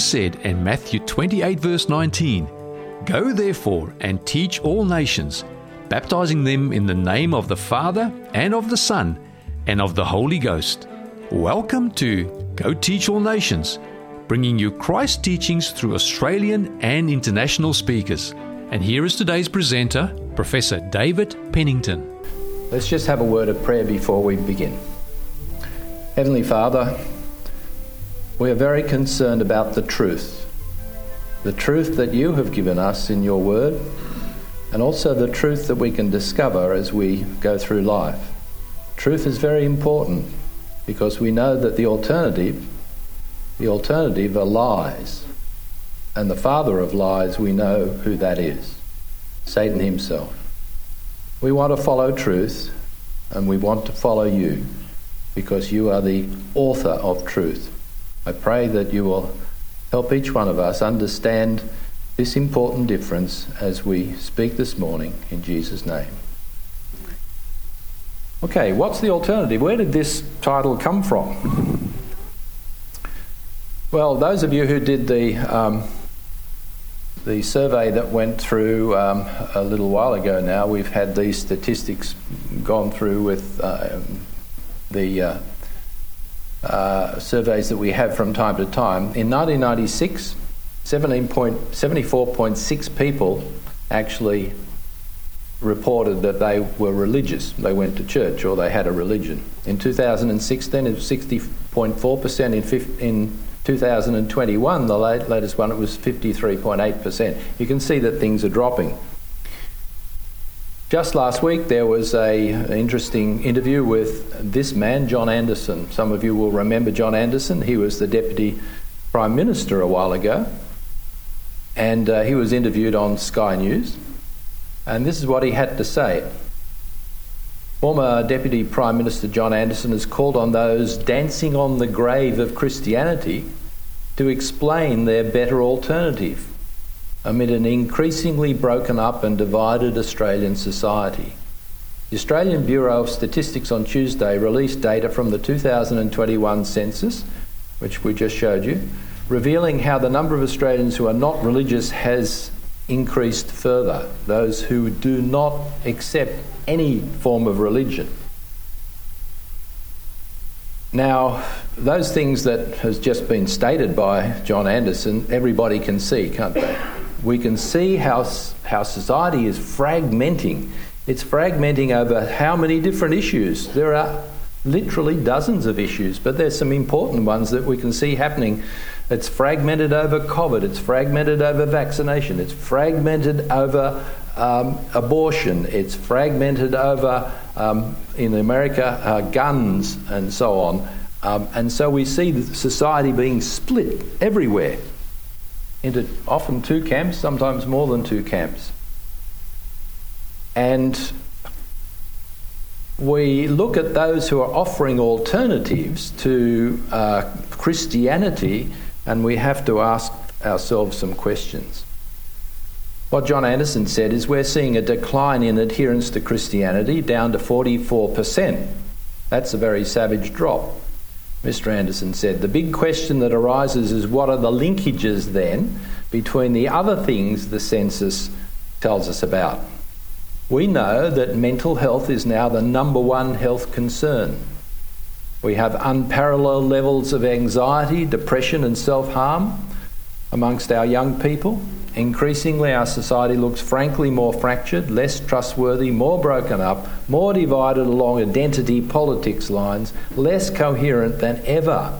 Jesus said in Matthew 28, verse 19, Go therefore and teach all nations, baptizing them in the name of the Father and of the Son and of the Holy Ghost. Welcome to Go Teach All Nations, bringing you Christ teachings through Australian and international speakers. And here is today's presenter, Professor David Pennington. Let's just have a word of prayer before we begin. Heavenly Father, we are very concerned about the truth. The truth that you have given us in your word, and also the truth that we can discover as we go through life. Truth is very important because we know that the alternative, the alternative are lies. And the father of lies, we know who that is Satan himself. We want to follow truth and we want to follow you because you are the author of truth. I pray that you will help each one of us understand this important difference as we speak this morning in Jesus' name. Okay, what's the alternative? Where did this title come from? Well, those of you who did the um, the survey that went through um, a little while ago now, we've had these statistics gone through with uh, the uh, uh, surveys that we have from time to time. In 1996, 74.6 people actually reported that they were religious. They went to church or they had a religion. In 2016, it was 60.4%. In, in 2021, the latest one, it was 53.8%. You can see that things are dropping. Just last week, there was a, an interesting interview with this man, John Anderson. Some of you will remember John Anderson. He was the Deputy Prime Minister a while ago, and uh, he was interviewed on Sky News. And this is what he had to say. Former Deputy Prime Minister John Anderson has called on those dancing on the grave of Christianity to explain their better alternative amid an increasingly broken up and divided Australian society. The Australian Bureau of Statistics on Tuesday released data from the 2021 census, which we just showed you, revealing how the number of Australians who are not religious has increased further, those who do not accept any form of religion. Now, those things that has just been stated by John Anderson, everybody can see, can't they? We can see how, how society is fragmenting. It's fragmenting over how many different issues. There are literally dozens of issues, but there's some important ones that we can see happening. It's fragmented over COVID, it's fragmented over vaccination, it's fragmented over um, abortion, it's fragmented over, um, in America, uh, guns and so on. Um, and so we see society being split everywhere into often two camps, sometimes more than two camps. And we look at those who are offering alternatives to uh, Christianity and we have to ask ourselves some questions. What John Anderson said is we're seeing a decline in adherence to Christianity down to 44%. That's a very savage drop. Mr. Anderson said the big question that arises is what are the linkages then between the other things the census tells us about? We know that mental health is now the number one health concern. We have unparalleled levels of anxiety, depression, and self harm amongst our young people. Increasingly, our society looks frankly more fractured, less trustworthy, more broken up, more divided along identity politics lines, less coherent than ever.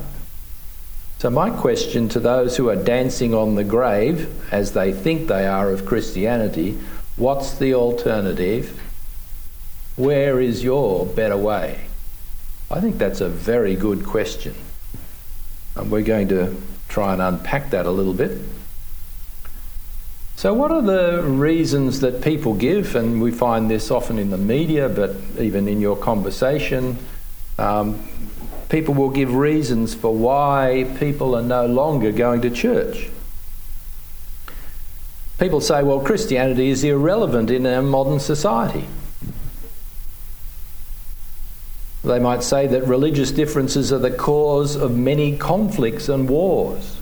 So, my question to those who are dancing on the grave, as they think they are of Christianity, What's the alternative? Where is your better way? I think that's a very good question. And we're going to try and unpack that a little bit. So, what are the reasons that people give? And we find this often in the media, but even in your conversation. Um, people will give reasons for why people are no longer going to church. People say, well, Christianity is irrelevant in our modern society. They might say that religious differences are the cause of many conflicts and wars.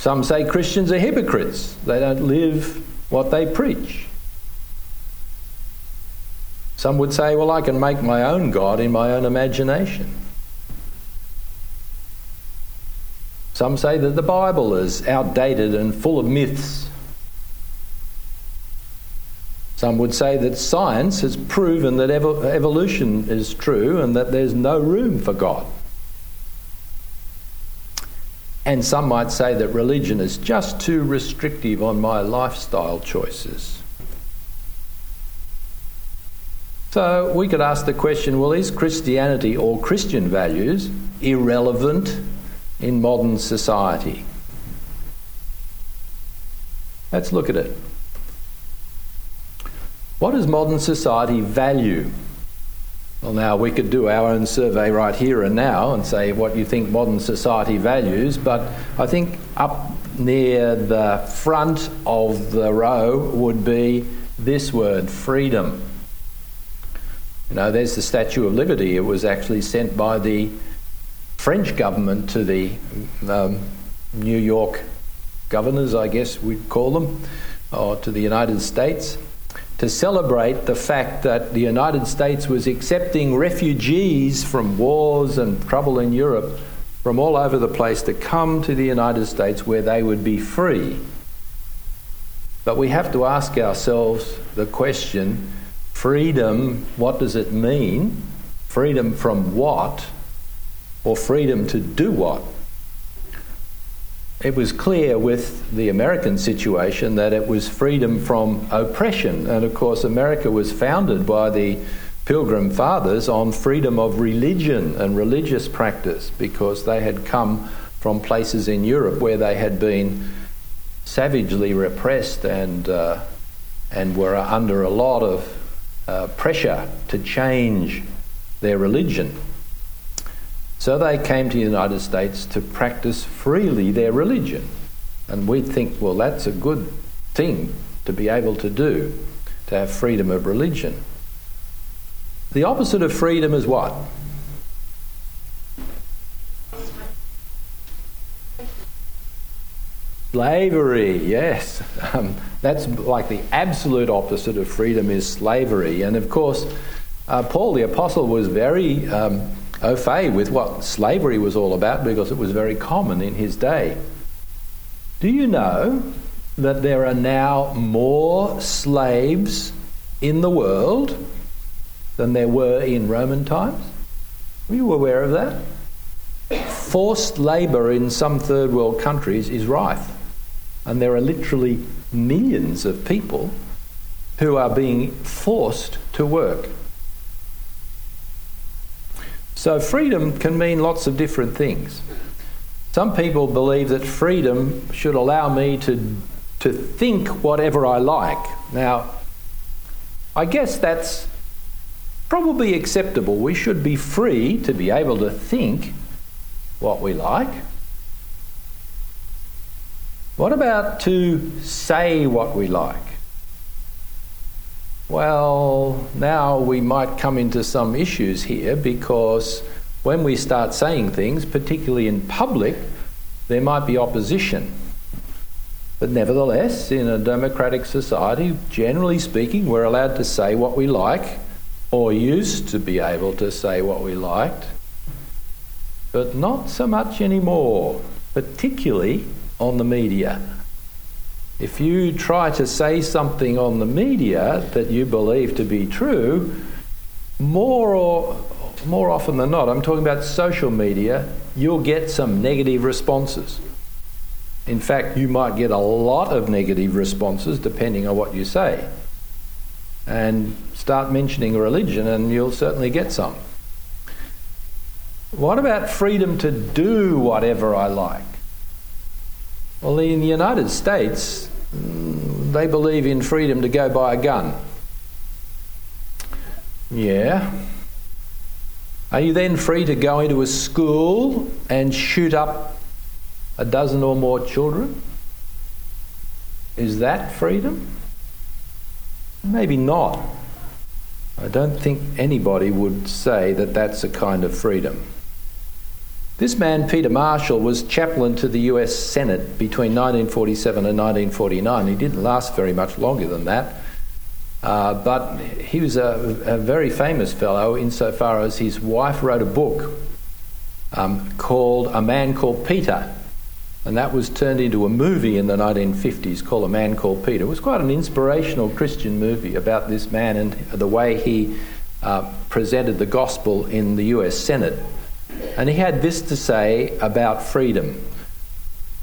Some say Christians are hypocrites, they don't live what they preach. Some would say, well, I can make my own God in my own imagination. Some say that the Bible is outdated and full of myths. Some would say that science has proven that ev- evolution is true and that there's no room for God. And some might say that religion is just too restrictive on my lifestyle choices. So we could ask the question well, is Christianity or Christian values irrelevant in modern society? Let's look at it. What does modern society value? Well, now we could do our own survey right here and now and say what you think modern society values, but I think up near the front of the row would be this word freedom. You know, there's the Statue of Liberty. It was actually sent by the French government to the um, New York governors, I guess we'd call them, or to the United States to celebrate the fact that the United States was accepting refugees from wars and trouble in Europe from all over the place to come to the United States where they would be free. But we have to ask ourselves the question freedom, what does it mean? Freedom from what? Or freedom to do what? It was clear with the American situation that it was freedom from oppression. And of course, America was founded by the Pilgrim Fathers on freedom of religion and religious practice because they had come from places in Europe where they had been savagely repressed and, uh, and were under a lot of uh, pressure to change their religion. So they came to the United States to practice freely their religion. And we think, well, that's a good thing to be able to do, to have freedom of religion. The opposite of freedom is what? Slavery, yes. Um, that's like the absolute opposite of freedom is slavery. And of course, uh, Paul the Apostle was very um, au fait with what slavery was all about because it was very common in his day. Do you know that there are now more slaves in the world than there were in Roman times? Were you aware of that? Forced labour in some third world countries is rife, and there are literally millions of people who are being forced to work. So, freedom can mean lots of different things. Some people believe that freedom should allow me to, to think whatever I like. Now, I guess that's probably acceptable. We should be free to be able to think what we like. What about to say what we like? Well, now we might come into some issues here because when we start saying things, particularly in public, there might be opposition. But nevertheless, in a democratic society, generally speaking, we're allowed to say what we like, or used to be able to say what we liked, but not so much anymore, particularly on the media. If you try to say something on the media that you believe to be true, more or more often than not, I'm talking about social media, you'll get some negative responses. In fact, you might get a lot of negative responses depending on what you say. And start mentioning religion, and you'll certainly get some. What about freedom to do whatever I like? Well, in the United States, they believe in freedom to go buy a gun. Yeah. Are you then free to go into a school and shoot up a dozen or more children? Is that freedom? Maybe not. I don't think anybody would say that that's a kind of freedom. This man, Peter Marshall, was chaplain to the US Senate between 1947 and 1949. He didn't last very much longer than that. Uh, but he was a, a, very famous fellow insofar as his wife wrote a book um, called A Man Called Peter. And that was turned into a movie in the 1950s called A Man Called Peter. It was quite an inspirational Christian movie about this man and the way he uh, presented the gospel in the US Senate. And he had this to say about freedom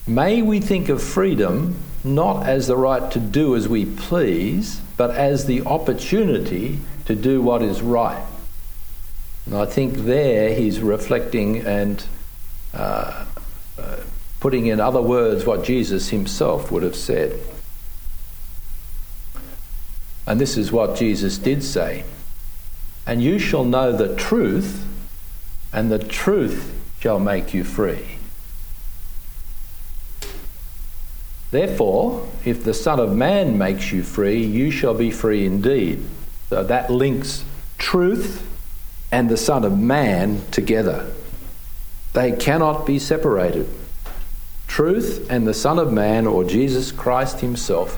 May we think of freedom not as the right to do as we please, but as the opportunity to do what is right. And I think there he's reflecting and uh, uh, putting in other words what Jesus himself would have said. And this is what Jesus did say. And you shall know the truth, and the truth shall make you free. Therefore, if the Son of Man makes you free, you shall be free indeed. So that links truth and the Son of Man together. They cannot be separated. Truth and the Son of Man, or Jesus Christ Himself,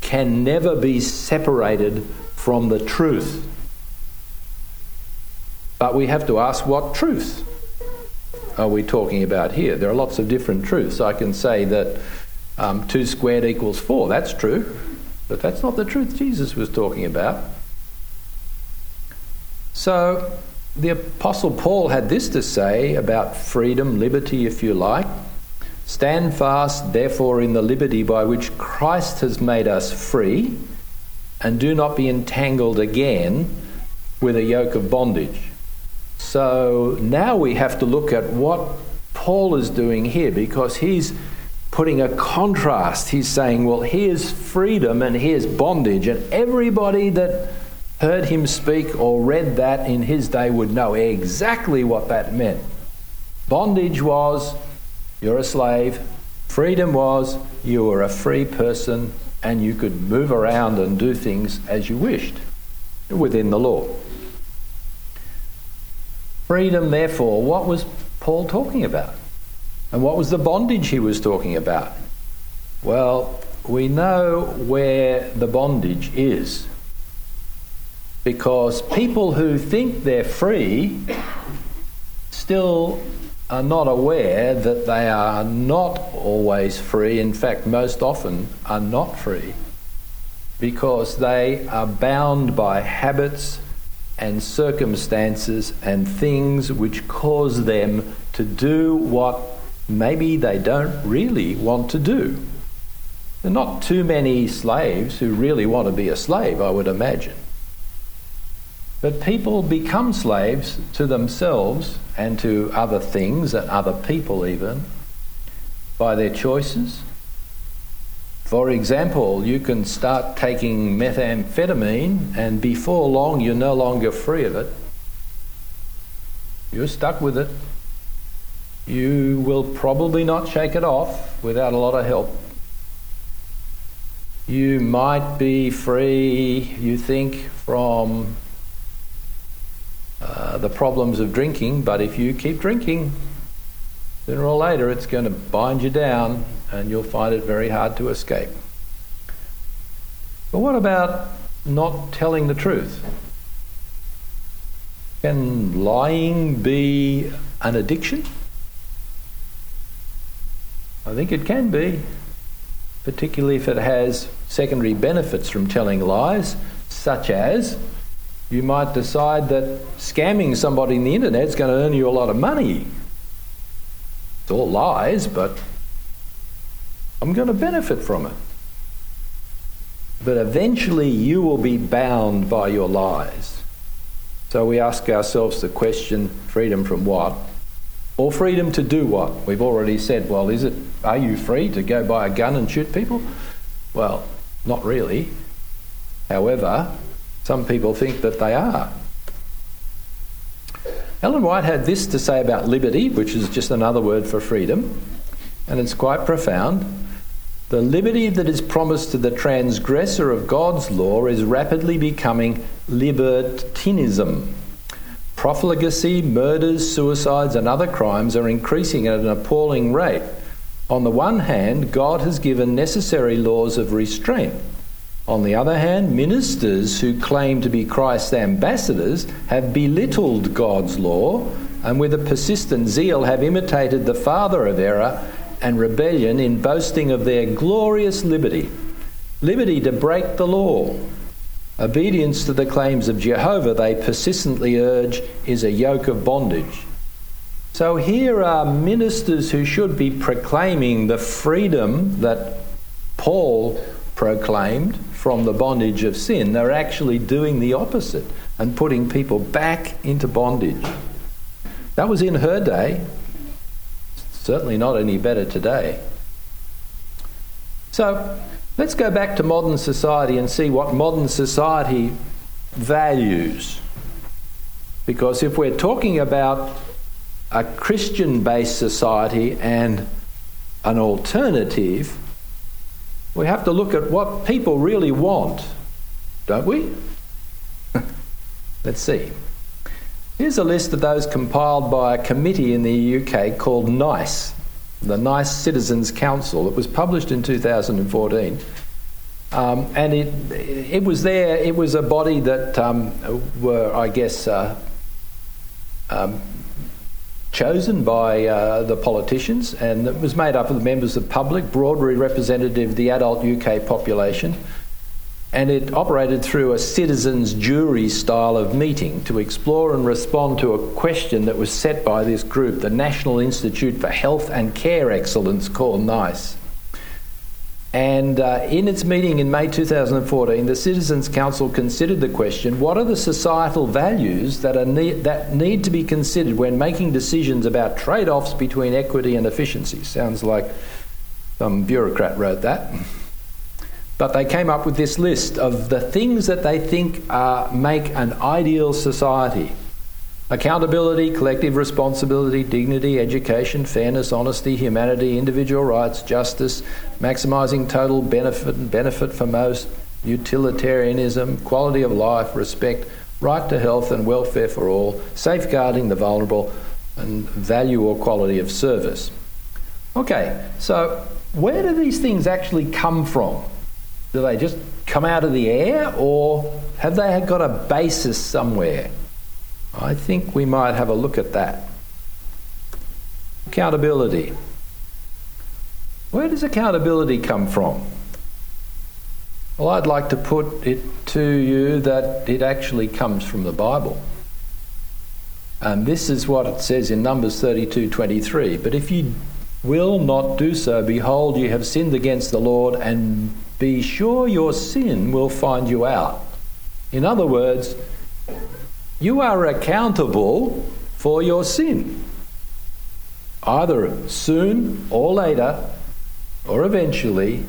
can never be separated from the truth. But we have to ask what truth are we talking about here? There are lots of different truths. I can say that um, 2 squared equals 4, that's true, but that's not the truth Jesus was talking about. So the Apostle Paul had this to say about freedom, liberty, if you like. Stand fast, therefore, in the liberty by which Christ has made us free, and do not be entangled again with a yoke of bondage. So now we have to look at what Paul is doing here because he's putting a contrast. He's saying, well, here's freedom and here's bondage. And everybody that heard him speak or read that in his day would know exactly what that meant. Bondage was you're a slave, freedom was you were a free person and you could move around and do things as you wished within the law. Freedom, therefore, what was Paul talking about? And what was the bondage he was talking about? Well, we know where the bondage is. Because people who think they're free still are not aware that they are not always free, in fact, most often are not free, because they are bound by habits and circumstances and things which cause them to do what maybe they don't really want to do. There are not too many slaves who really want to be a slave, I would imagine. But people become slaves to themselves and to other things and other people, even by their choices. For example, you can start taking methamphetamine, and before long, you're no longer free of it. You're stuck with it. You will probably not shake it off without a lot of help. You might be free, you think, from uh, the problems of drinking, but if you keep drinking, sooner or later it's going to bind you down and you'll find it very hard to escape. But what about not telling the truth? Can lying be an addiction? I think it can be, particularly if it has secondary benefits from telling lies, such as you might decide that scamming somebody in the internet is going to earn you a lot of money. It's all lies, but I'm going to benefit from it. But eventually you will be bound by your lies. So we ask ourselves the question freedom from what? Or freedom to do what? We've already said, well, is it, are you free to go buy a gun and shoot people? Well, not really. However, some people think that they are. Ellen White had this to say about liberty, which is just another word for freedom, and it's quite profound. The liberty that is promised to the transgressor of God's law is rapidly becoming libertinism. profligacy, murders, suicides, and other crimes are increasing at an appalling rate. On the one hand, God has given necessary laws of restraint. On the other hand, ministers who claim to be Christ's ambassadors have belittled God's law and with a persistent zeal have imitated the father of error and rebellion in boasting of their glorious liberty liberty to break the law. Obedience to the claims of Jehovah, they persistently urge, is a yoke of bondage. So here are ministers who should be proclaiming the freedom that Paul proclaimed from the bondage of sin. They're actually doing the opposite and putting people back into bondage. That was in her day. Certainly not any better today. So let's go back to modern society and see what modern society values. Because if we're talking about a Christian based society and an alternative, we have to look at what people really want, don't we? Let's see. Here's a list of those compiled by a committee in the UK called NICE, the NICE Citizens Council. It was published in 2014. Um, and it, it was there, it was a body that um, were, I guess, uh, um, chosen by uh, the politicians, and it was made up of the members of public, broadly representative of the adult UK population and it operated through a citizens' jury style of meeting to explore and respond to a question that was set by this group, the National Institute for Health and Care Excellence, called NICE. And uh, in its meeting in May 2014, the Citizens Council considered the question what are the societal values that, are ne- that need to be considered when making decisions about trade offs between equity and efficiency? Sounds like some bureaucrat wrote that. But they came up with this list of the things that they think make an ideal society accountability, collective responsibility, dignity, education, fairness, honesty, humanity, individual rights, justice, maximising total benefit and benefit for most, utilitarianism, quality of life, respect, right to health and welfare for all, safeguarding the vulnerable, and value or quality of service. Okay, so where do these things actually come from? Do they just come out of the air or have they got a basis somewhere? I think we might have a look at that. Accountability. Where does accountability come from? Well, I'd like to put it to you that it actually comes from the Bible. And this is what it says in Numbers 32:23. But if you will not do so, behold, you have sinned against the Lord and be sure your sin will find you out. In other words, you are accountable for your sin. Either soon or later, or eventually,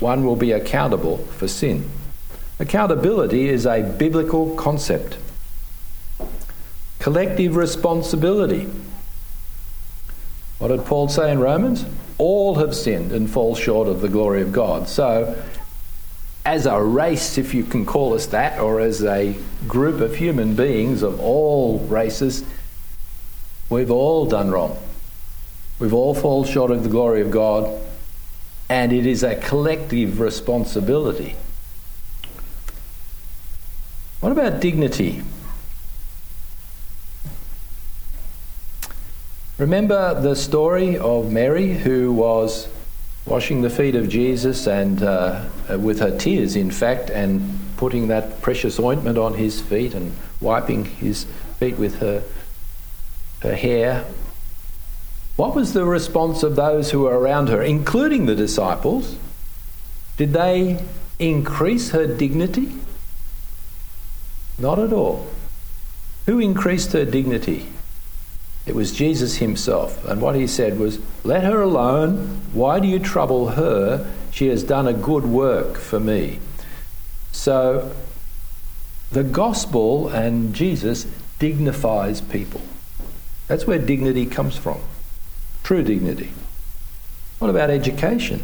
one will be accountable for sin. Accountability is a biblical concept. Collective responsibility. What did Paul say in Romans? All have sinned and fall short of the glory of God. So, as a race, if you can call us that, or as a group of human beings of all races, we've all done wrong. We've all fallen short of the glory of God, and it is a collective responsibility. What about dignity? Remember the story of Mary who was washing the feet of Jesus and uh, with her tears, in fact, and putting that precious ointment on his feet and wiping his feet with her, her hair. What was the response of those who were around her, including the disciples? Did they increase her dignity? Not at all. Who increased her dignity? It was Jesus himself. And what he said was, Let her alone. Why do you trouble her? She has done a good work for me. So the gospel and Jesus dignifies people. That's where dignity comes from. True dignity. What about education?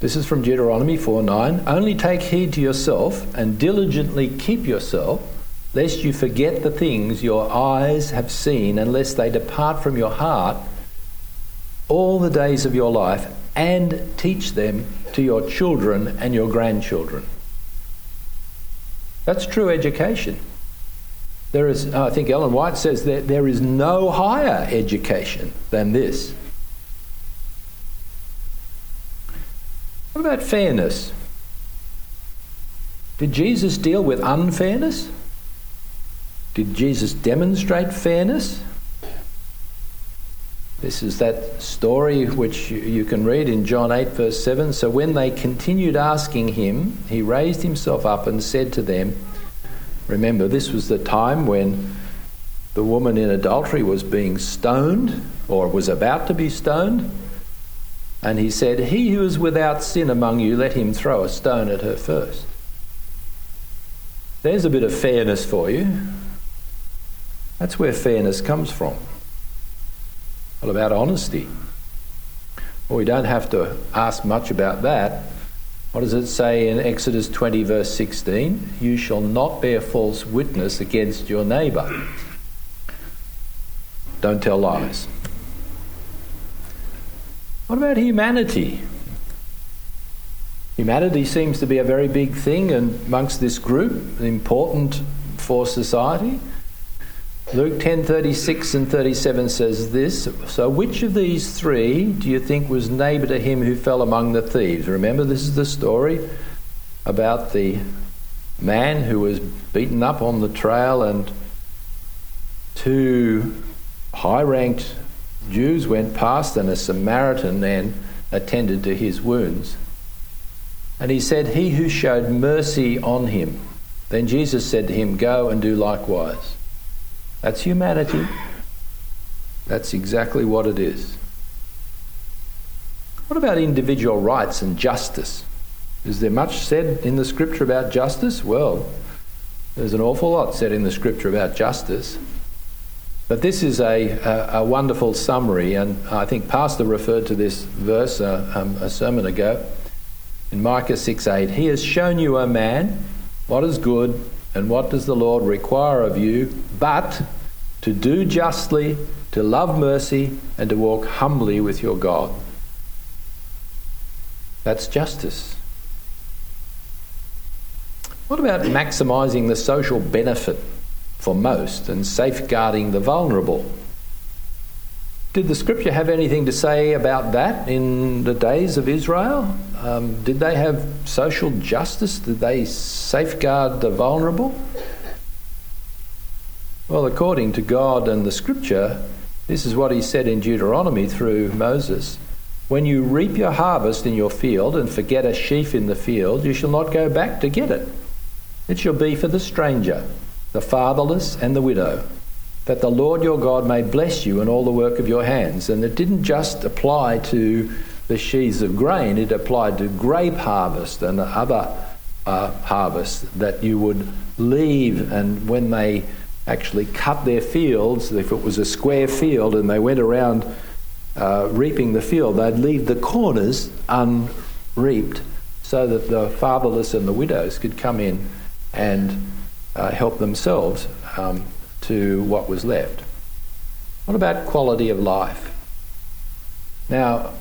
This is from Deuteronomy 4 9. Only take heed to yourself and diligently keep yourself, lest you forget the things your eyes have seen, and lest they depart from your heart all the days of your life, and teach them to your children and your grandchildren. That's true education. There is, I think Ellen White says that there is no higher education than this. What about fairness? Did Jesus deal with unfairness? Did Jesus demonstrate fairness? This is that story which you can read in John 8, verse 7. So when they continued asking him, he raised himself up and said to them, Remember, this was the time when the woman in adultery was being stoned or was about to be stoned. And he said, He who is without sin among you, let him throw a stone at her first. There's a bit of fairness for you. That's where fairness comes from. What about honesty? Well, we don't have to ask much about that. What does it say in Exodus 20, verse 16? You shall not bear false witness against your neighbour. Don't tell lies. What about humanity? Humanity seems to be a very big thing amongst this group, important for society. Luke 10:36 and 37 says this, so which of these 3 do you think was neighbor to him who fell among the thieves? Remember this is the story about the man who was beaten up on the trail and two high-ranked Jews went past, and a Samaritan then attended to his wounds. And he said, He who showed mercy on him. Then Jesus said to him, Go and do likewise. That's humanity. That's exactly what it is. What about individual rights and justice? Is there much said in the scripture about justice? Well, there's an awful lot said in the scripture about justice. But this is a, a, a, wonderful summary, and I think Pastor referred to this verse uh, um, a sermon ago in Micah 6 8. He has shown you, O man, what is good and what does the Lord require of you, but to do justly, to love mercy, and to walk humbly with your God. That's justice. What about maximising the social benefit for most and safeguarding the vulnerable. Did the scripture have anything to say about that in the days of Israel? Um, did they have social justice? Did they safeguard the vulnerable? Well, according to God and the scripture, this is what he said in Deuteronomy through Moses. When you reap your harvest in your field and forget a sheaf in the field, you shall not go back to get it. It shall be for the stranger the fatherless, and the widow, that the Lord your God may bless you in all the work of your hands. And it didn't just apply to the sheaves of grain, it applied to grape harvest and other uh, harvests that you would leave. And when they actually cut their fields, if it was a square field and they went around uh, reaping the field, they'd leave the corners unreaped so that the fatherless and the widows could come in and uh, help themselves um, to what was left. What about quality of life? Now,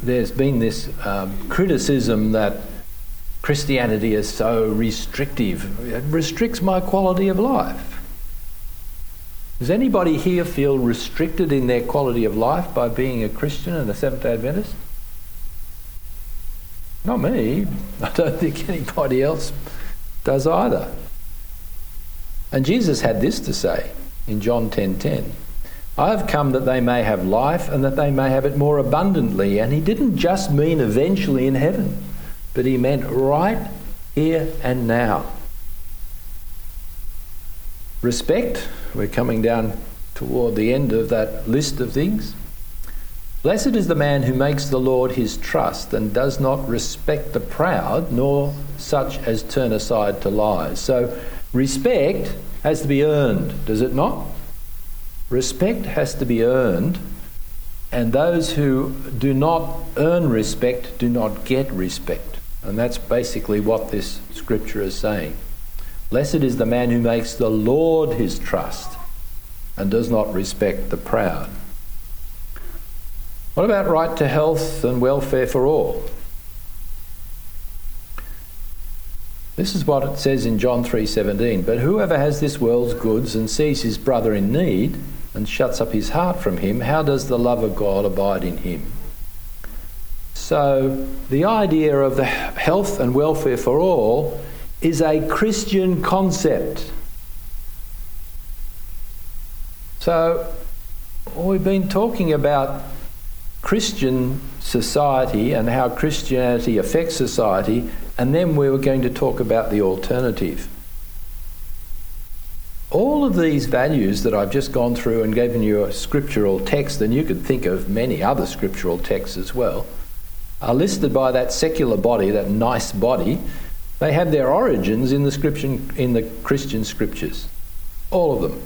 there's been this um, criticism that Christianity is so restrictive. It restricts my quality of life. Does anybody here feel restricted in their quality of life by being a Christian and a Seventh day Adventist? Not me. I don't think anybody else does either. And Jesus had this to say in John 10:10. 10, 10, I have come that they may have life and that they may have it more abundantly. And he didn't just mean eventually in heaven, but he meant right here and now. Respect, we're coming down toward the end of that list of things. Blessed is the man who makes the Lord his trust and does not respect the proud, nor such as turn aside to lies. So, respect has to be earned, does it not? Respect has to be earned, and those who do not earn respect do not get respect. And that's basically what this scripture is saying. Blessed is the man who makes the Lord his trust and does not respect the proud. What about right to health and welfare for all? This is what it says in John 3:17, but whoever has this world's goods and sees his brother in need and shuts up his heart from him, how does the love of God abide in him? So, the idea of the health and welfare for all is a Christian concept. So, we've been talking about Christian society and how Christianity affects society, and then we were going to talk about the alternative. All of these values that I've just gone through and given you a scriptural text, and you could think of many other scriptural texts as well, are listed by that secular body, that nice body. They have their origins in the, scripture, in the Christian scriptures. All of them.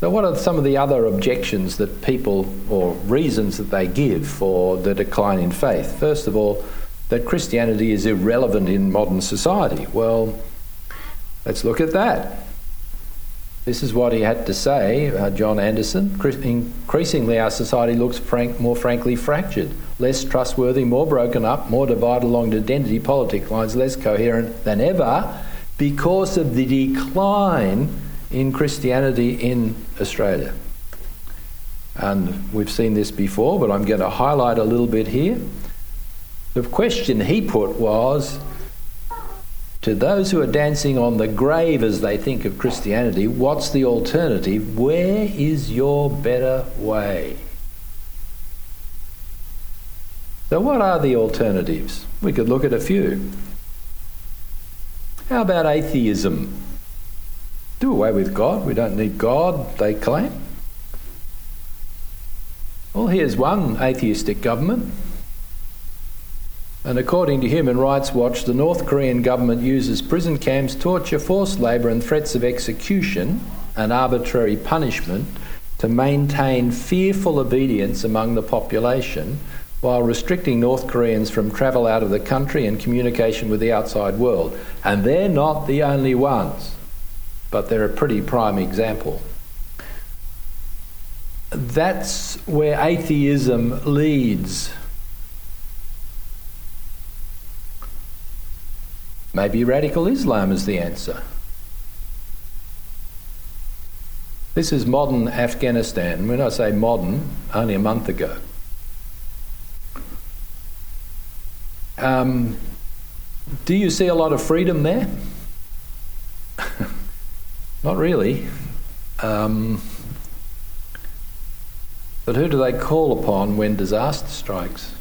So, what are some of the other objections that people, or reasons that they give for the decline in faith? First of all, that Christianity is irrelevant in modern society. Well, let's look at that. This is what he had to say, uh, John Anderson. Increasingly, our society looks frank, more frankly fractured, less trustworthy, more broken up, more divided along identity politic lines, less coherent than ever because of the decline in Christianity in Australia. And we've seen this before, but I'm going to highlight a little bit here. The question he put was to those who are dancing on the grave as they think of Christianity, what's the alternative? Where is your better way? So, what are the alternatives? We could look at a few. How about atheism? do away with God. We don't need God, they claim. Well, here's one atheistic government. And according to Human Rights Watch, the North Korean government uses prison camps, torture, forced labour, and threats of execution and arbitrary punishment to maintain fearful obedience among the population while restricting North Koreans from travel out of the country and communication with the outside world. And they're not the only ones but they're a pretty prime example. That's where atheism leads. Maybe radical Islam is the answer. This is modern Afghanistan. When I say modern, only a month ago. Um, do you see a lot of freedom there? Not really. Um, but who do they call upon when disaster strikes?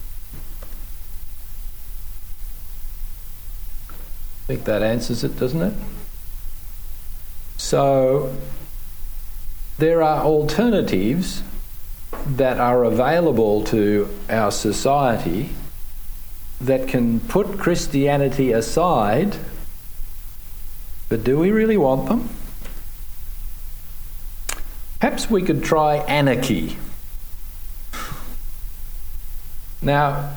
I think that answers it, doesn't it? So there are alternatives that are available to our society that can put Christianity aside, but do we really want them? Perhaps we could try anarchy. Now,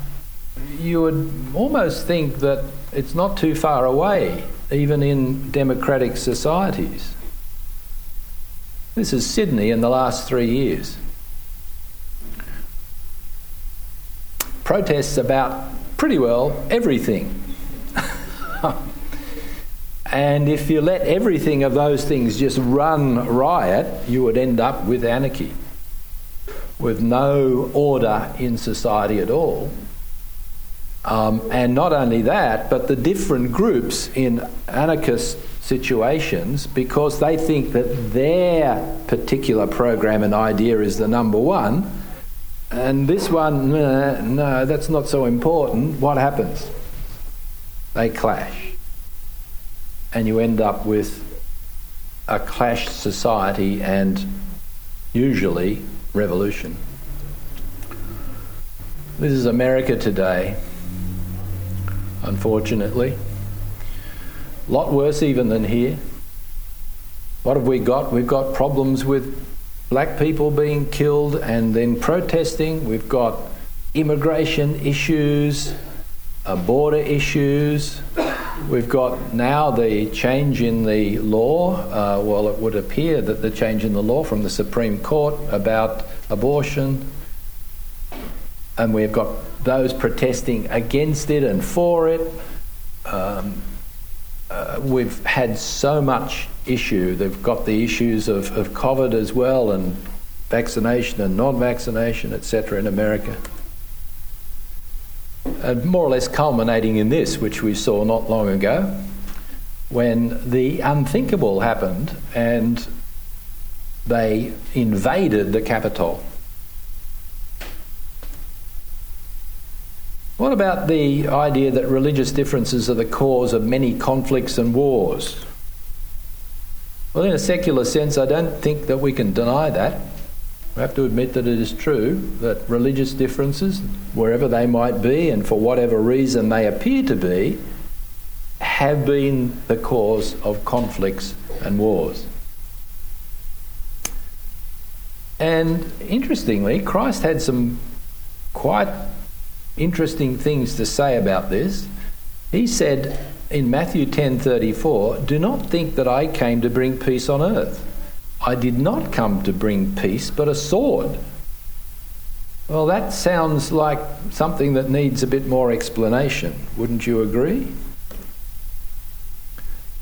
you would almost think that it's not too far away, even in democratic societies. This is Sydney in the last three years. Protests about pretty well everything. And if you let everything of those things just run riot, you would end up with anarchy, with no order in society at all. Um, and not only that, but the different groups in anarchist situations, because they think that their particular program and idea is the number one, and this one, no, that's not so important, what happens? They clash and you end up with a clashed society and usually revolution. This is America today, unfortunately. A lot worse even than here. What have we got? We've got problems with black people being killed and then protesting. We've got immigration issues, uh, border issues. We've got now the change in the law. Uh, well, it would appear that the change in the law from the Supreme Court about abortion. And we've got those protesting against it and for it. Um, uh, we've had so much issue. They've got the issues of, of COVID as well, and vaccination and non vaccination, etc., in America. And more or less culminating in this, which we saw not long ago, when the unthinkable happened and they invaded the Capitol. What about the idea that religious differences are the cause of many conflicts and wars? Well, in a secular sense, I don't think that we can deny that. We have to admit that it is true that religious differences, wherever they might be and for whatever reason they appear to be, have been the cause of conflicts and wars. And interestingly, Christ had some quite interesting things to say about this. He said in Matthew 10:34, "Do not think that I came to bring peace on earth. I did not come to bring peace, but a sword." Well, that sounds like something that needs a bit more explanation. Wouldn't you agree?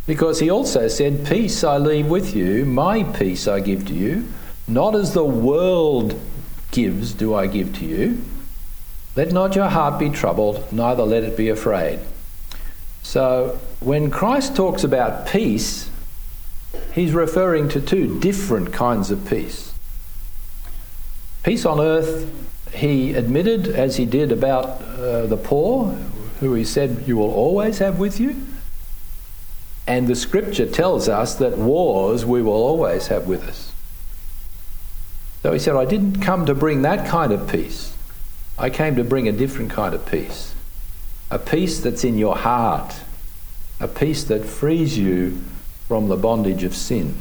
Because he also said, Peace I leave with you, my peace I give to you. Not as the world gives, do I give to you. Let not your heart be troubled, neither let it be afraid. So, when Christ talks about peace, he's referring to two different kinds of peace. Peace on earth, he admitted, as he did about uh, the poor, who he said, You will always have with you. And the scripture tells us that wars we will always have with us. So he said, I didn't come to bring that kind of peace. I came to bring a different kind of peace. A peace that's in your heart. A peace that frees you from the bondage of sin.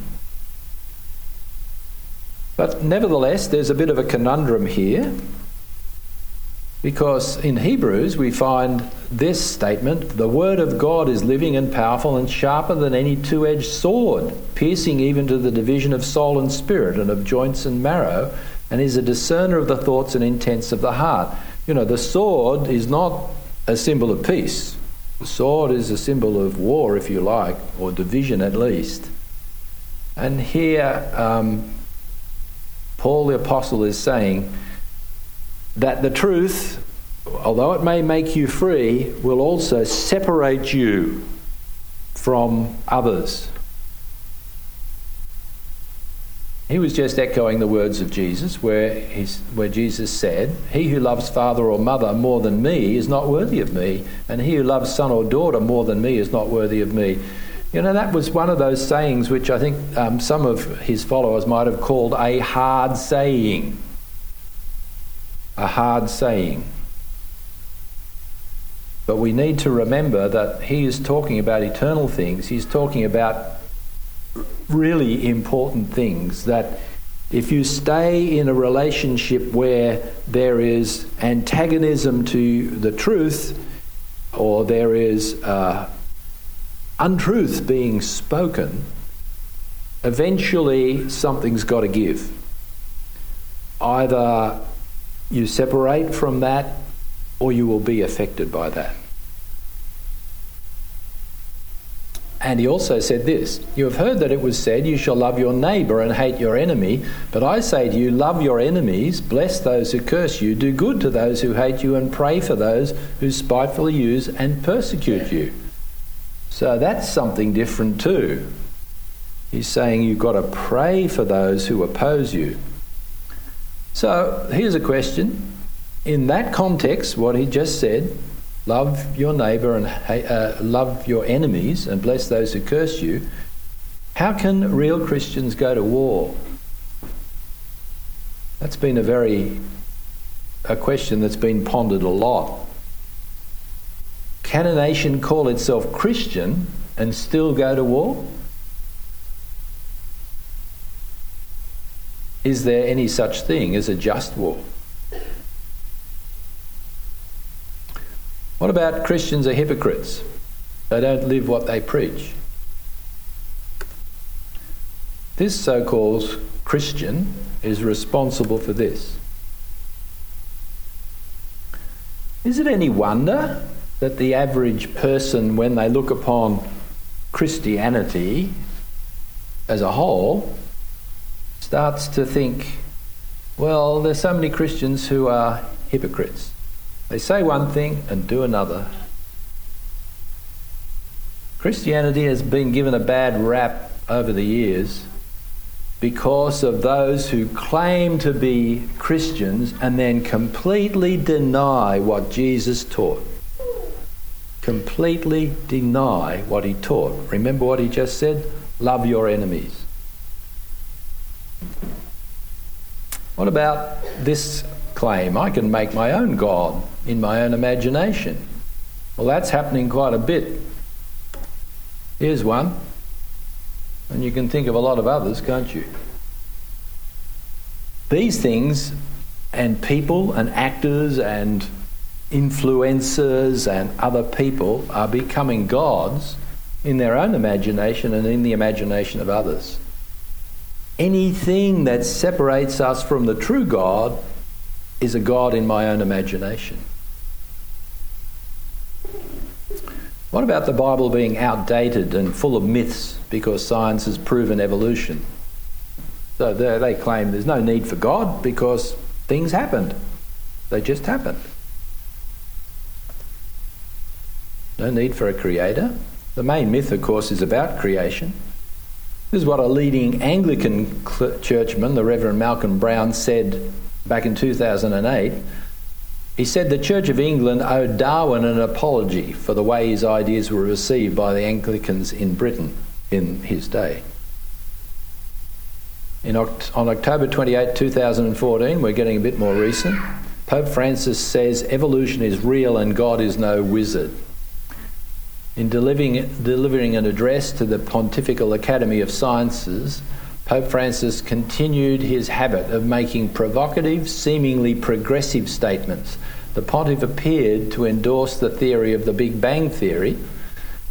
But nevertheless, there's a bit of a conundrum here because in Hebrews we find this statement the Word of God is living and powerful and sharper than any two edged sword, piercing even to the division of soul and spirit and of joints and marrow, and is a discerner of the thoughts and intents of the heart. You know, the sword is not a symbol of peace. The sword is a symbol of war, if you like, or division at least. And here, um, Paul the Apostle is saying that the truth, although it may make you free, will also separate you from others. He was just echoing the words of Jesus, where, where Jesus said, He who loves father or mother more than me is not worthy of me, and he who loves son or daughter more than me is not worthy of me. You know, that was one of those sayings which I think um, some of his followers might have called a hard saying. A hard saying. But we need to remember that he is talking about eternal things. He's talking about really important things that if you stay in a relationship where there is antagonism to the truth or there is uh, untruth being spoken, eventually something's got to give. Either you separate from that or you will be affected by that. And he also said this You have heard that it was said, You shall love your neighbour and hate your enemy. But I say to you, love your enemies, bless those who curse you, do good to those who hate you, and pray for those who spitefully use and persecute you. So that's something different too. He's saying you've got to pray for those who oppose you. So here's a question. In that context, what he just said, Love your neighbour and uh, love your enemies and bless those who curse you. How can real Christians go to war? That's been a very a question that's been pondered a lot. Can a nation call itself Christian and still go to war? is there any such thing as a just war? What about Christians are hypocrites? They don't live what they preach. This so called Christian is responsible for this. Is it any wonder that the average person, when they look upon Christianity as a whole, starts to think, well, there's so many Christians who are hypocrites. They say one thing and do another. Christianity has been given a bad rap over the years because of those who claim to be Christians and then completely deny what Jesus taught. Completely deny what he taught. Remember what he just said? Love your enemies. What about this claim? I can make my own God in my own imagination. Well, that's happening quite a bit. Here's one. And you can think of a lot of others, can't you? These things, and people, and actors, and influencers, and other people are becoming gods in their own imagination and in the imagination of others. Anything that separates us from the true God is a God in my own imagination. What about the Bible being outdated and full of myths because science has proven evolution? So they claim there's no need for God because things happened. They just happened. No need for a creator. The main myth, of course, is about creation. This is what a leading Anglican churchman, the Reverend Malcolm Brown, said back in 2008 he said the Church of England owed Darwin an apology for the way his ideas were received by the Anglicans in Britain in his day. In, on October 28, 2014, we're getting a bit more recent, Pope Francis says evolution is real and God is no wizard. In delivering, delivering an address to the Pontifical Academy of Sciences, Pope Francis continued his habit of making provocative, seemingly progressive statements. The pontiff appeared to endorse the theory of the Big Bang Theory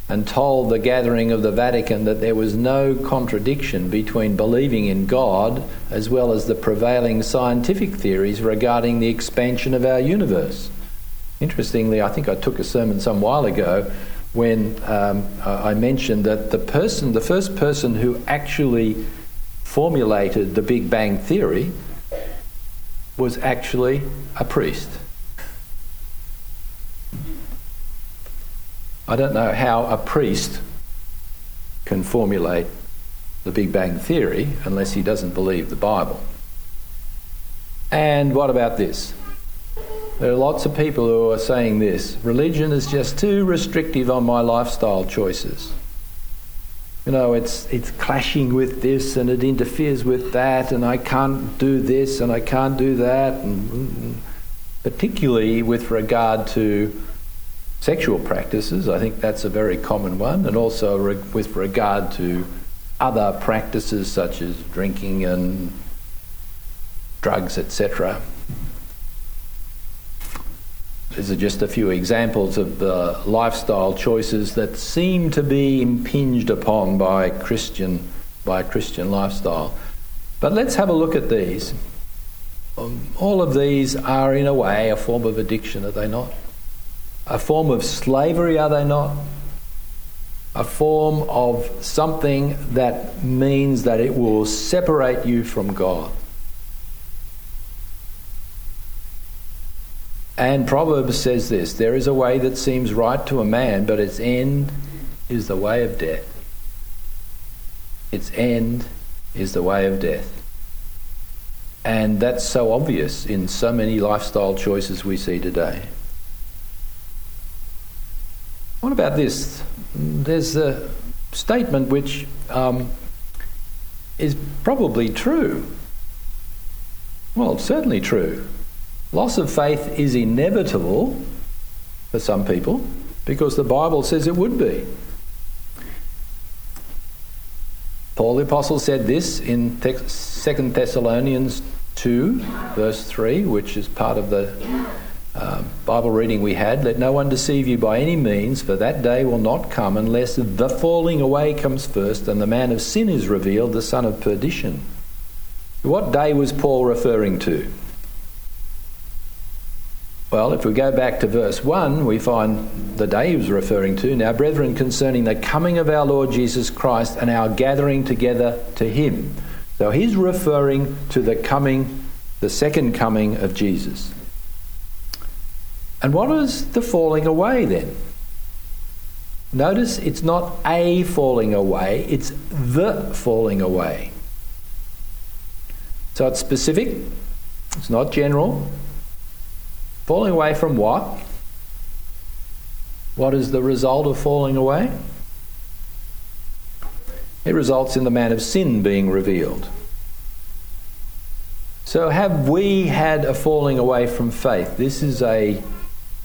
and told the gathering of the Vatican that there was no contradiction between believing in God as well as the prevailing scientific theories regarding the expansion of our universe. Interestingly, I think I took a sermon some while ago when um, I mentioned that the person, the first person who actually formulated the Big Bang Theory was actually a priest. I don't know how a priest can formulate the Big Bang Theory unless he doesn't believe the Bible. And what about this? There are lots of people who are saying this religion is just too restrictive on my lifestyle choices you know, it's, it's clashing with this and it interferes with that, and I can't do this and I can't do that, and particularly with regard to sexual practices, I think that's a very common one, and also re- with regard to other practices such as drinking and drugs, etc. These are just a few examples of the lifestyle choices that seem to be impinged upon by Christian by Christian lifestyle. But let's have a look at these. Um, all of these are, in a way, a form of addiction, are they not? A form of slavery, are they not? A form of something that means that it will separate you from God. And Proverbs says this there is a way that seems right to a man, but its end is the way of death. Its end is the way of death. And that's so obvious in so many lifestyle choices we see today. What about this? There's a statement which um, is probably true. Well, certainly true. Loss of faith is inevitable for some people because the Bible says it would be. Paul the Apostle said this in 2 Thessalonians 2, verse 3, which is part of the uh, Bible reading we had. Let no one deceive you by any means, for that day will not come unless the falling away comes first and the man of sin is revealed, the son of perdition. What day was Paul referring to? Well, if we go back to verse 1, we find the day he was referring to. Now, brethren, concerning the coming of our Lord Jesus Christ and our gathering together to him. So he's referring to the coming, the second coming of Jesus. And what is the falling away then? Notice it's not a falling away, it's the falling away. So it's specific, it's not general, Falling away from what? What is the result of falling away? It results in the man of sin being revealed. So, have we had a falling away from faith? This is a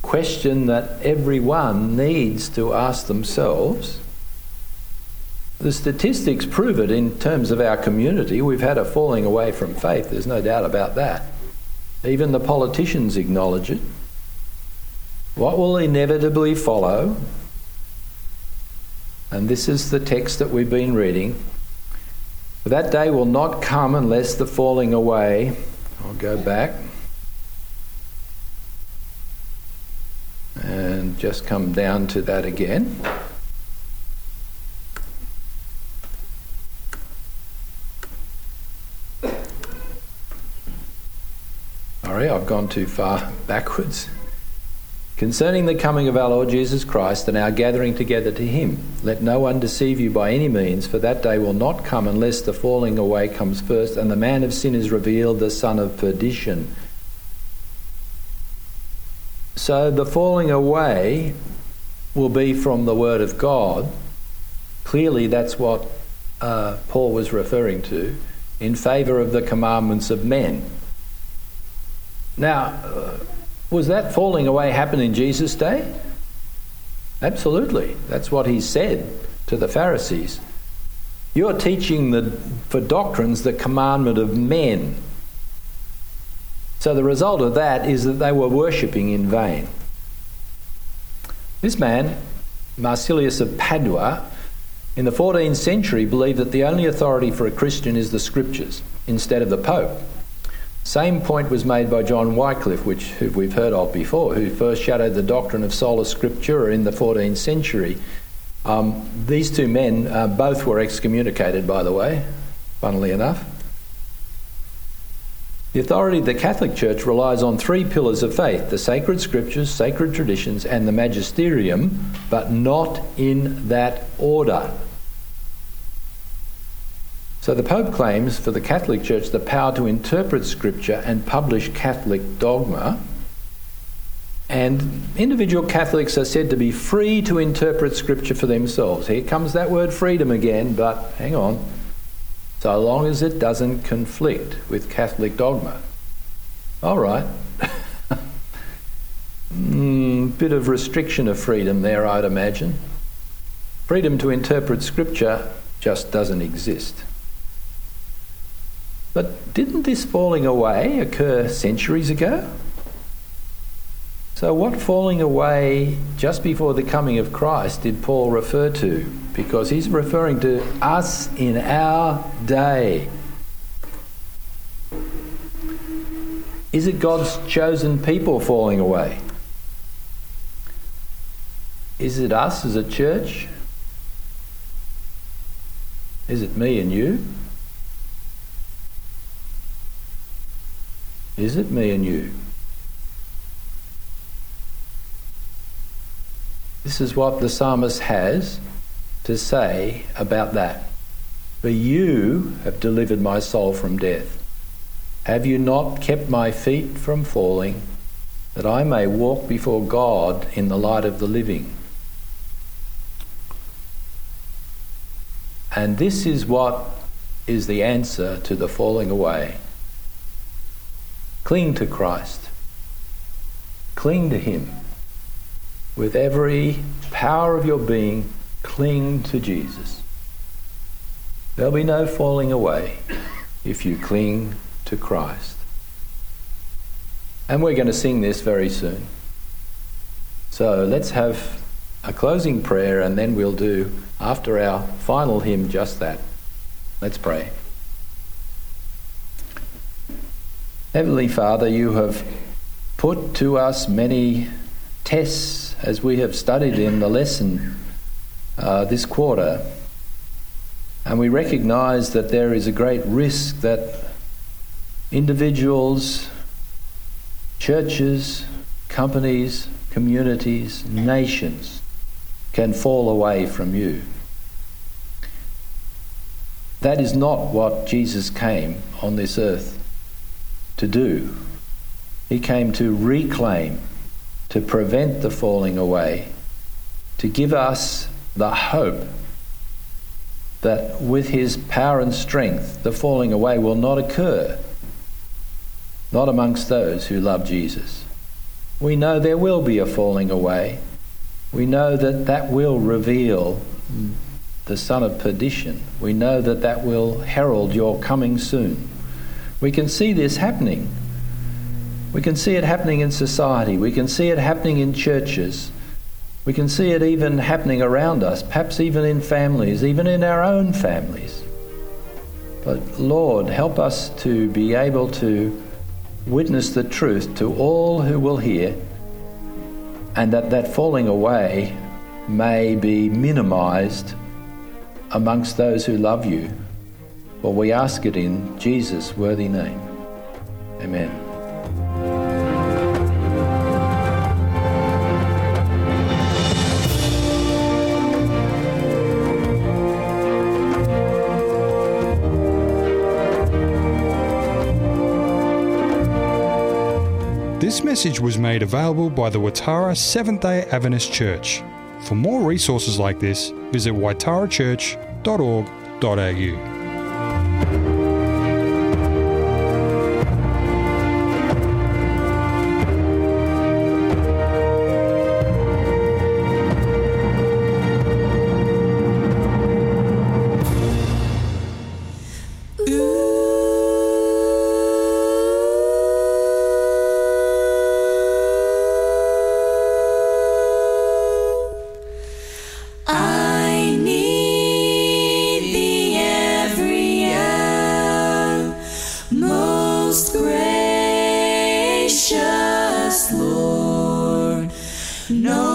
question that everyone needs to ask themselves. The statistics prove it in terms of our community. We've had a falling away from faith, there's no doubt about that. Even the politicians acknowledge it. What will inevitably follow? And this is the text that we've been reading. That day will not come unless the falling away. I'll go back. And just come down to that again. Sorry, I've gone too far backwards. Concerning the coming of our Lord Jesus Christ and our gathering together to him, let no one deceive you by any means, for that day will not come unless the falling away comes first and the man of sin is revealed, the son of perdition. So the falling away will be from the Word of God. Clearly, that's what uh, Paul was referring to in favour of the commandments of men. Now, uh, was that falling away happen in Jesus' day? Absolutely. That's what he said to the Pharisees. You're teaching the, for doctrines the commandment of men. So the result of that is that they were worshipping in vain. This man, Marsilius of Padua, in the 14th century believed that the only authority for a Christian is the scriptures instead of the Pope. Same point was made by John Wycliffe, which we've heard of before, who first shadowed the doctrine of sola scriptura in the 14th century. Um, these two men uh, both were excommunicated, by the way, funnily enough. The authority of the Catholic Church relies on three pillars of faith the sacred scriptures, sacred traditions, and the magisterium, but not in that order. So the Pope claims for the Catholic Church the power to interpret Scripture and publish Catholic dogma. And individual Catholics are said to be free to interpret Scripture for themselves. Here comes that word freedom again, but hang on. So long as it doesn't conflict with Catholic dogma. All right. mm, bit of restriction of freedom there, I'd imagine. Freedom to interpret Scripture just doesn't exist. But didn't this falling away occur centuries ago? So, what falling away just before the coming of Christ did Paul refer to? Because he's referring to us in our day. Is it God's chosen people falling away? Is it us as a church? Is it me and you? Is it me and you? This is what the psalmist has to say about that. For you have delivered my soul from death. Have you not kept my feet from falling, that I may walk before God in the light of the living? And this is what is the answer to the falling away. Cling to Christ. Cling to Him. With every power of your being, cling to Jesus. There'll be no falling away if you cling to Christ. And we're going to sing this very soon. So let's have a closing prayer and then we'll do, after our final hymn, just that. Let's pray. Heavenly Father, you have put to us many tests as we have studied in the lesson uh, this quarter. And we recognize that there is a great risk that individuals, churches, companies, communities, nations can fall away from you. That is not what Jesus came on this earth to do. He came to reclaim, to prevent the falling away, to give us the hope that with his power and strength, the falling away will not occur, not amongst those who love Jesus. We know there will be a falling away. We know that that will reveal the son of perdition. We know that that will herald your coming soon. We can see this happening. We can see it happening in society. We can see it happening in churches. We can see it even happening around us, perhaps even in families, even in our own families. But Lord, help us to be able to witness the truth to all who will hear, and that that falling away may be minimized amongst those who love you. For we ask it in Jesus' worthy name. Amen. This message was made available by the Waitara Seventh day Adventist Church. For more resources like this, visit waitarachurch.org.au. No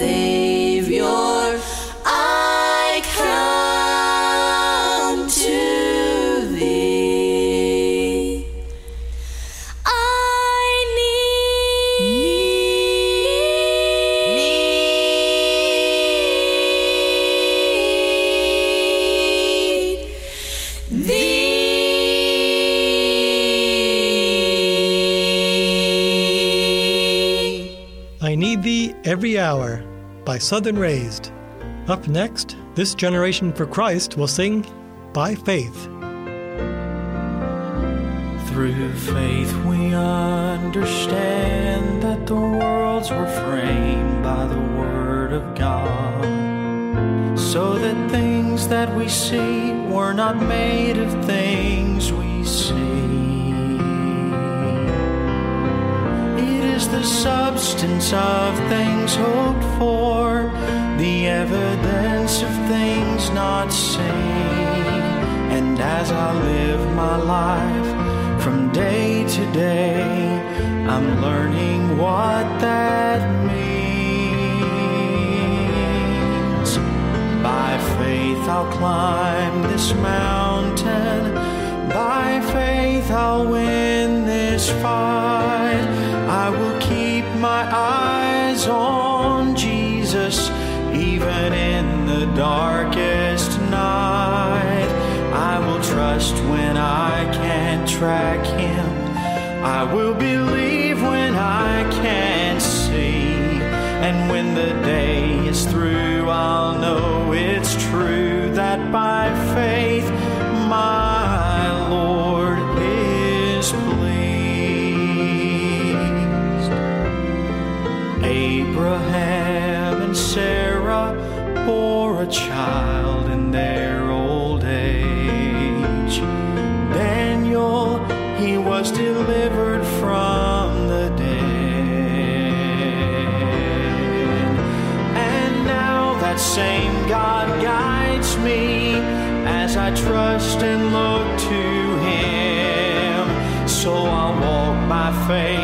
my by Southern Raised. Up next, This Generation for Christ will sing By Faith. Through faith, we understand that the worlds were framed by the Word of God, so that things that we see were not made of things we see. It is the substance of things hoped for, the evidence of things not seen. And as I live my life from day to day, I'm learning what that means. By faith, I'll climb this mountain. By faith, I'll win this fight. I will keep my eyes on Jesus, even in the darkest night. I will trust when I can't track him. I will believe when I can't see. And when the day is through, I'll know it's true that by faith walk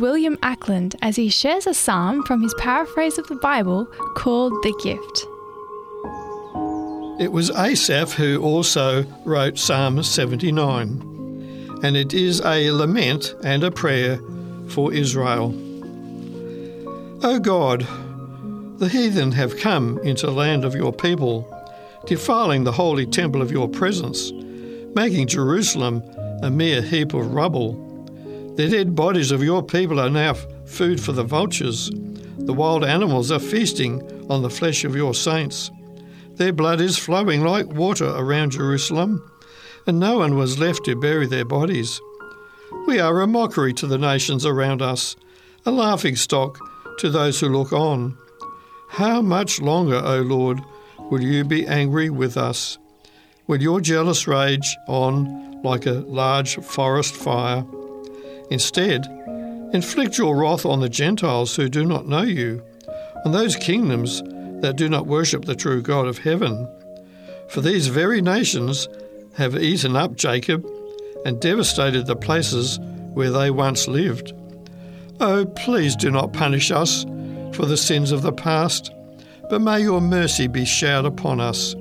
William Ackland as he shares a psalm from his paraphrase of the Bible called The Gift. It was Asaph who also wrote Psalm 79, and it is a lament and a prayer for Israel. O God, the heathen have come into the land of your people, defiling the holy temple of your presence, making Jerusalem a mere heap of rubble. The dead bodies of your people are now food for the vultures. The wild animals are feasting on the flesh of your saints. Their blood is flowing like water around Jerusalem, and no one was left to bury their bodies. We are a mockery to the nations around us, a laughing stock to those who look on. How much longer, O Lord, will you be angry with us? Will your jealous rage on like a large forest fire? Instead, inflict your wrath on the Gentiles who do not know you, on those kingdoms that do not worship the true God of heaven. For these very nations have eaten up Jacob and devastated the places where they once lived. Oh, please do not punish us for the sins of the past, but may your mercy be showered upon us.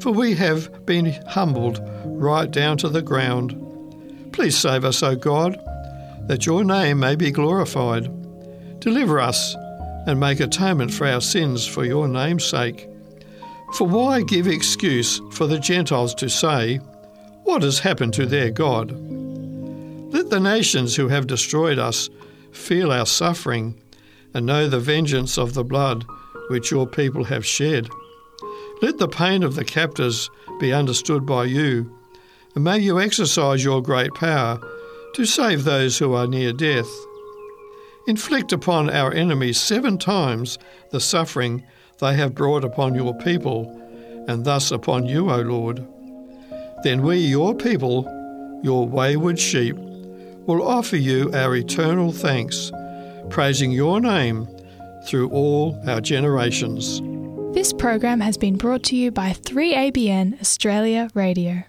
For we have been humbled right down to the ground. Please save us, O God, that your name may be glorified. Deliver us and make atonement for our sins for your name's sake. For why give excuse for the Gentiles to say, What has happened to their God? Let the nations who have destroyed us feel our suffering and know the vengeance of the blood which your people have shed. Let the pain of the captors be understood by you, and may you exercise your great power to save those who are near death. Inflict upon our enemies seven times the suffering they have brought upon your people, and thus upon you, O Lord. Then we, your people, your wayward sheep, will offer you our eternal thanks, praising your name through all our generations. This program has been brought to you by 3ABN Australia Radio.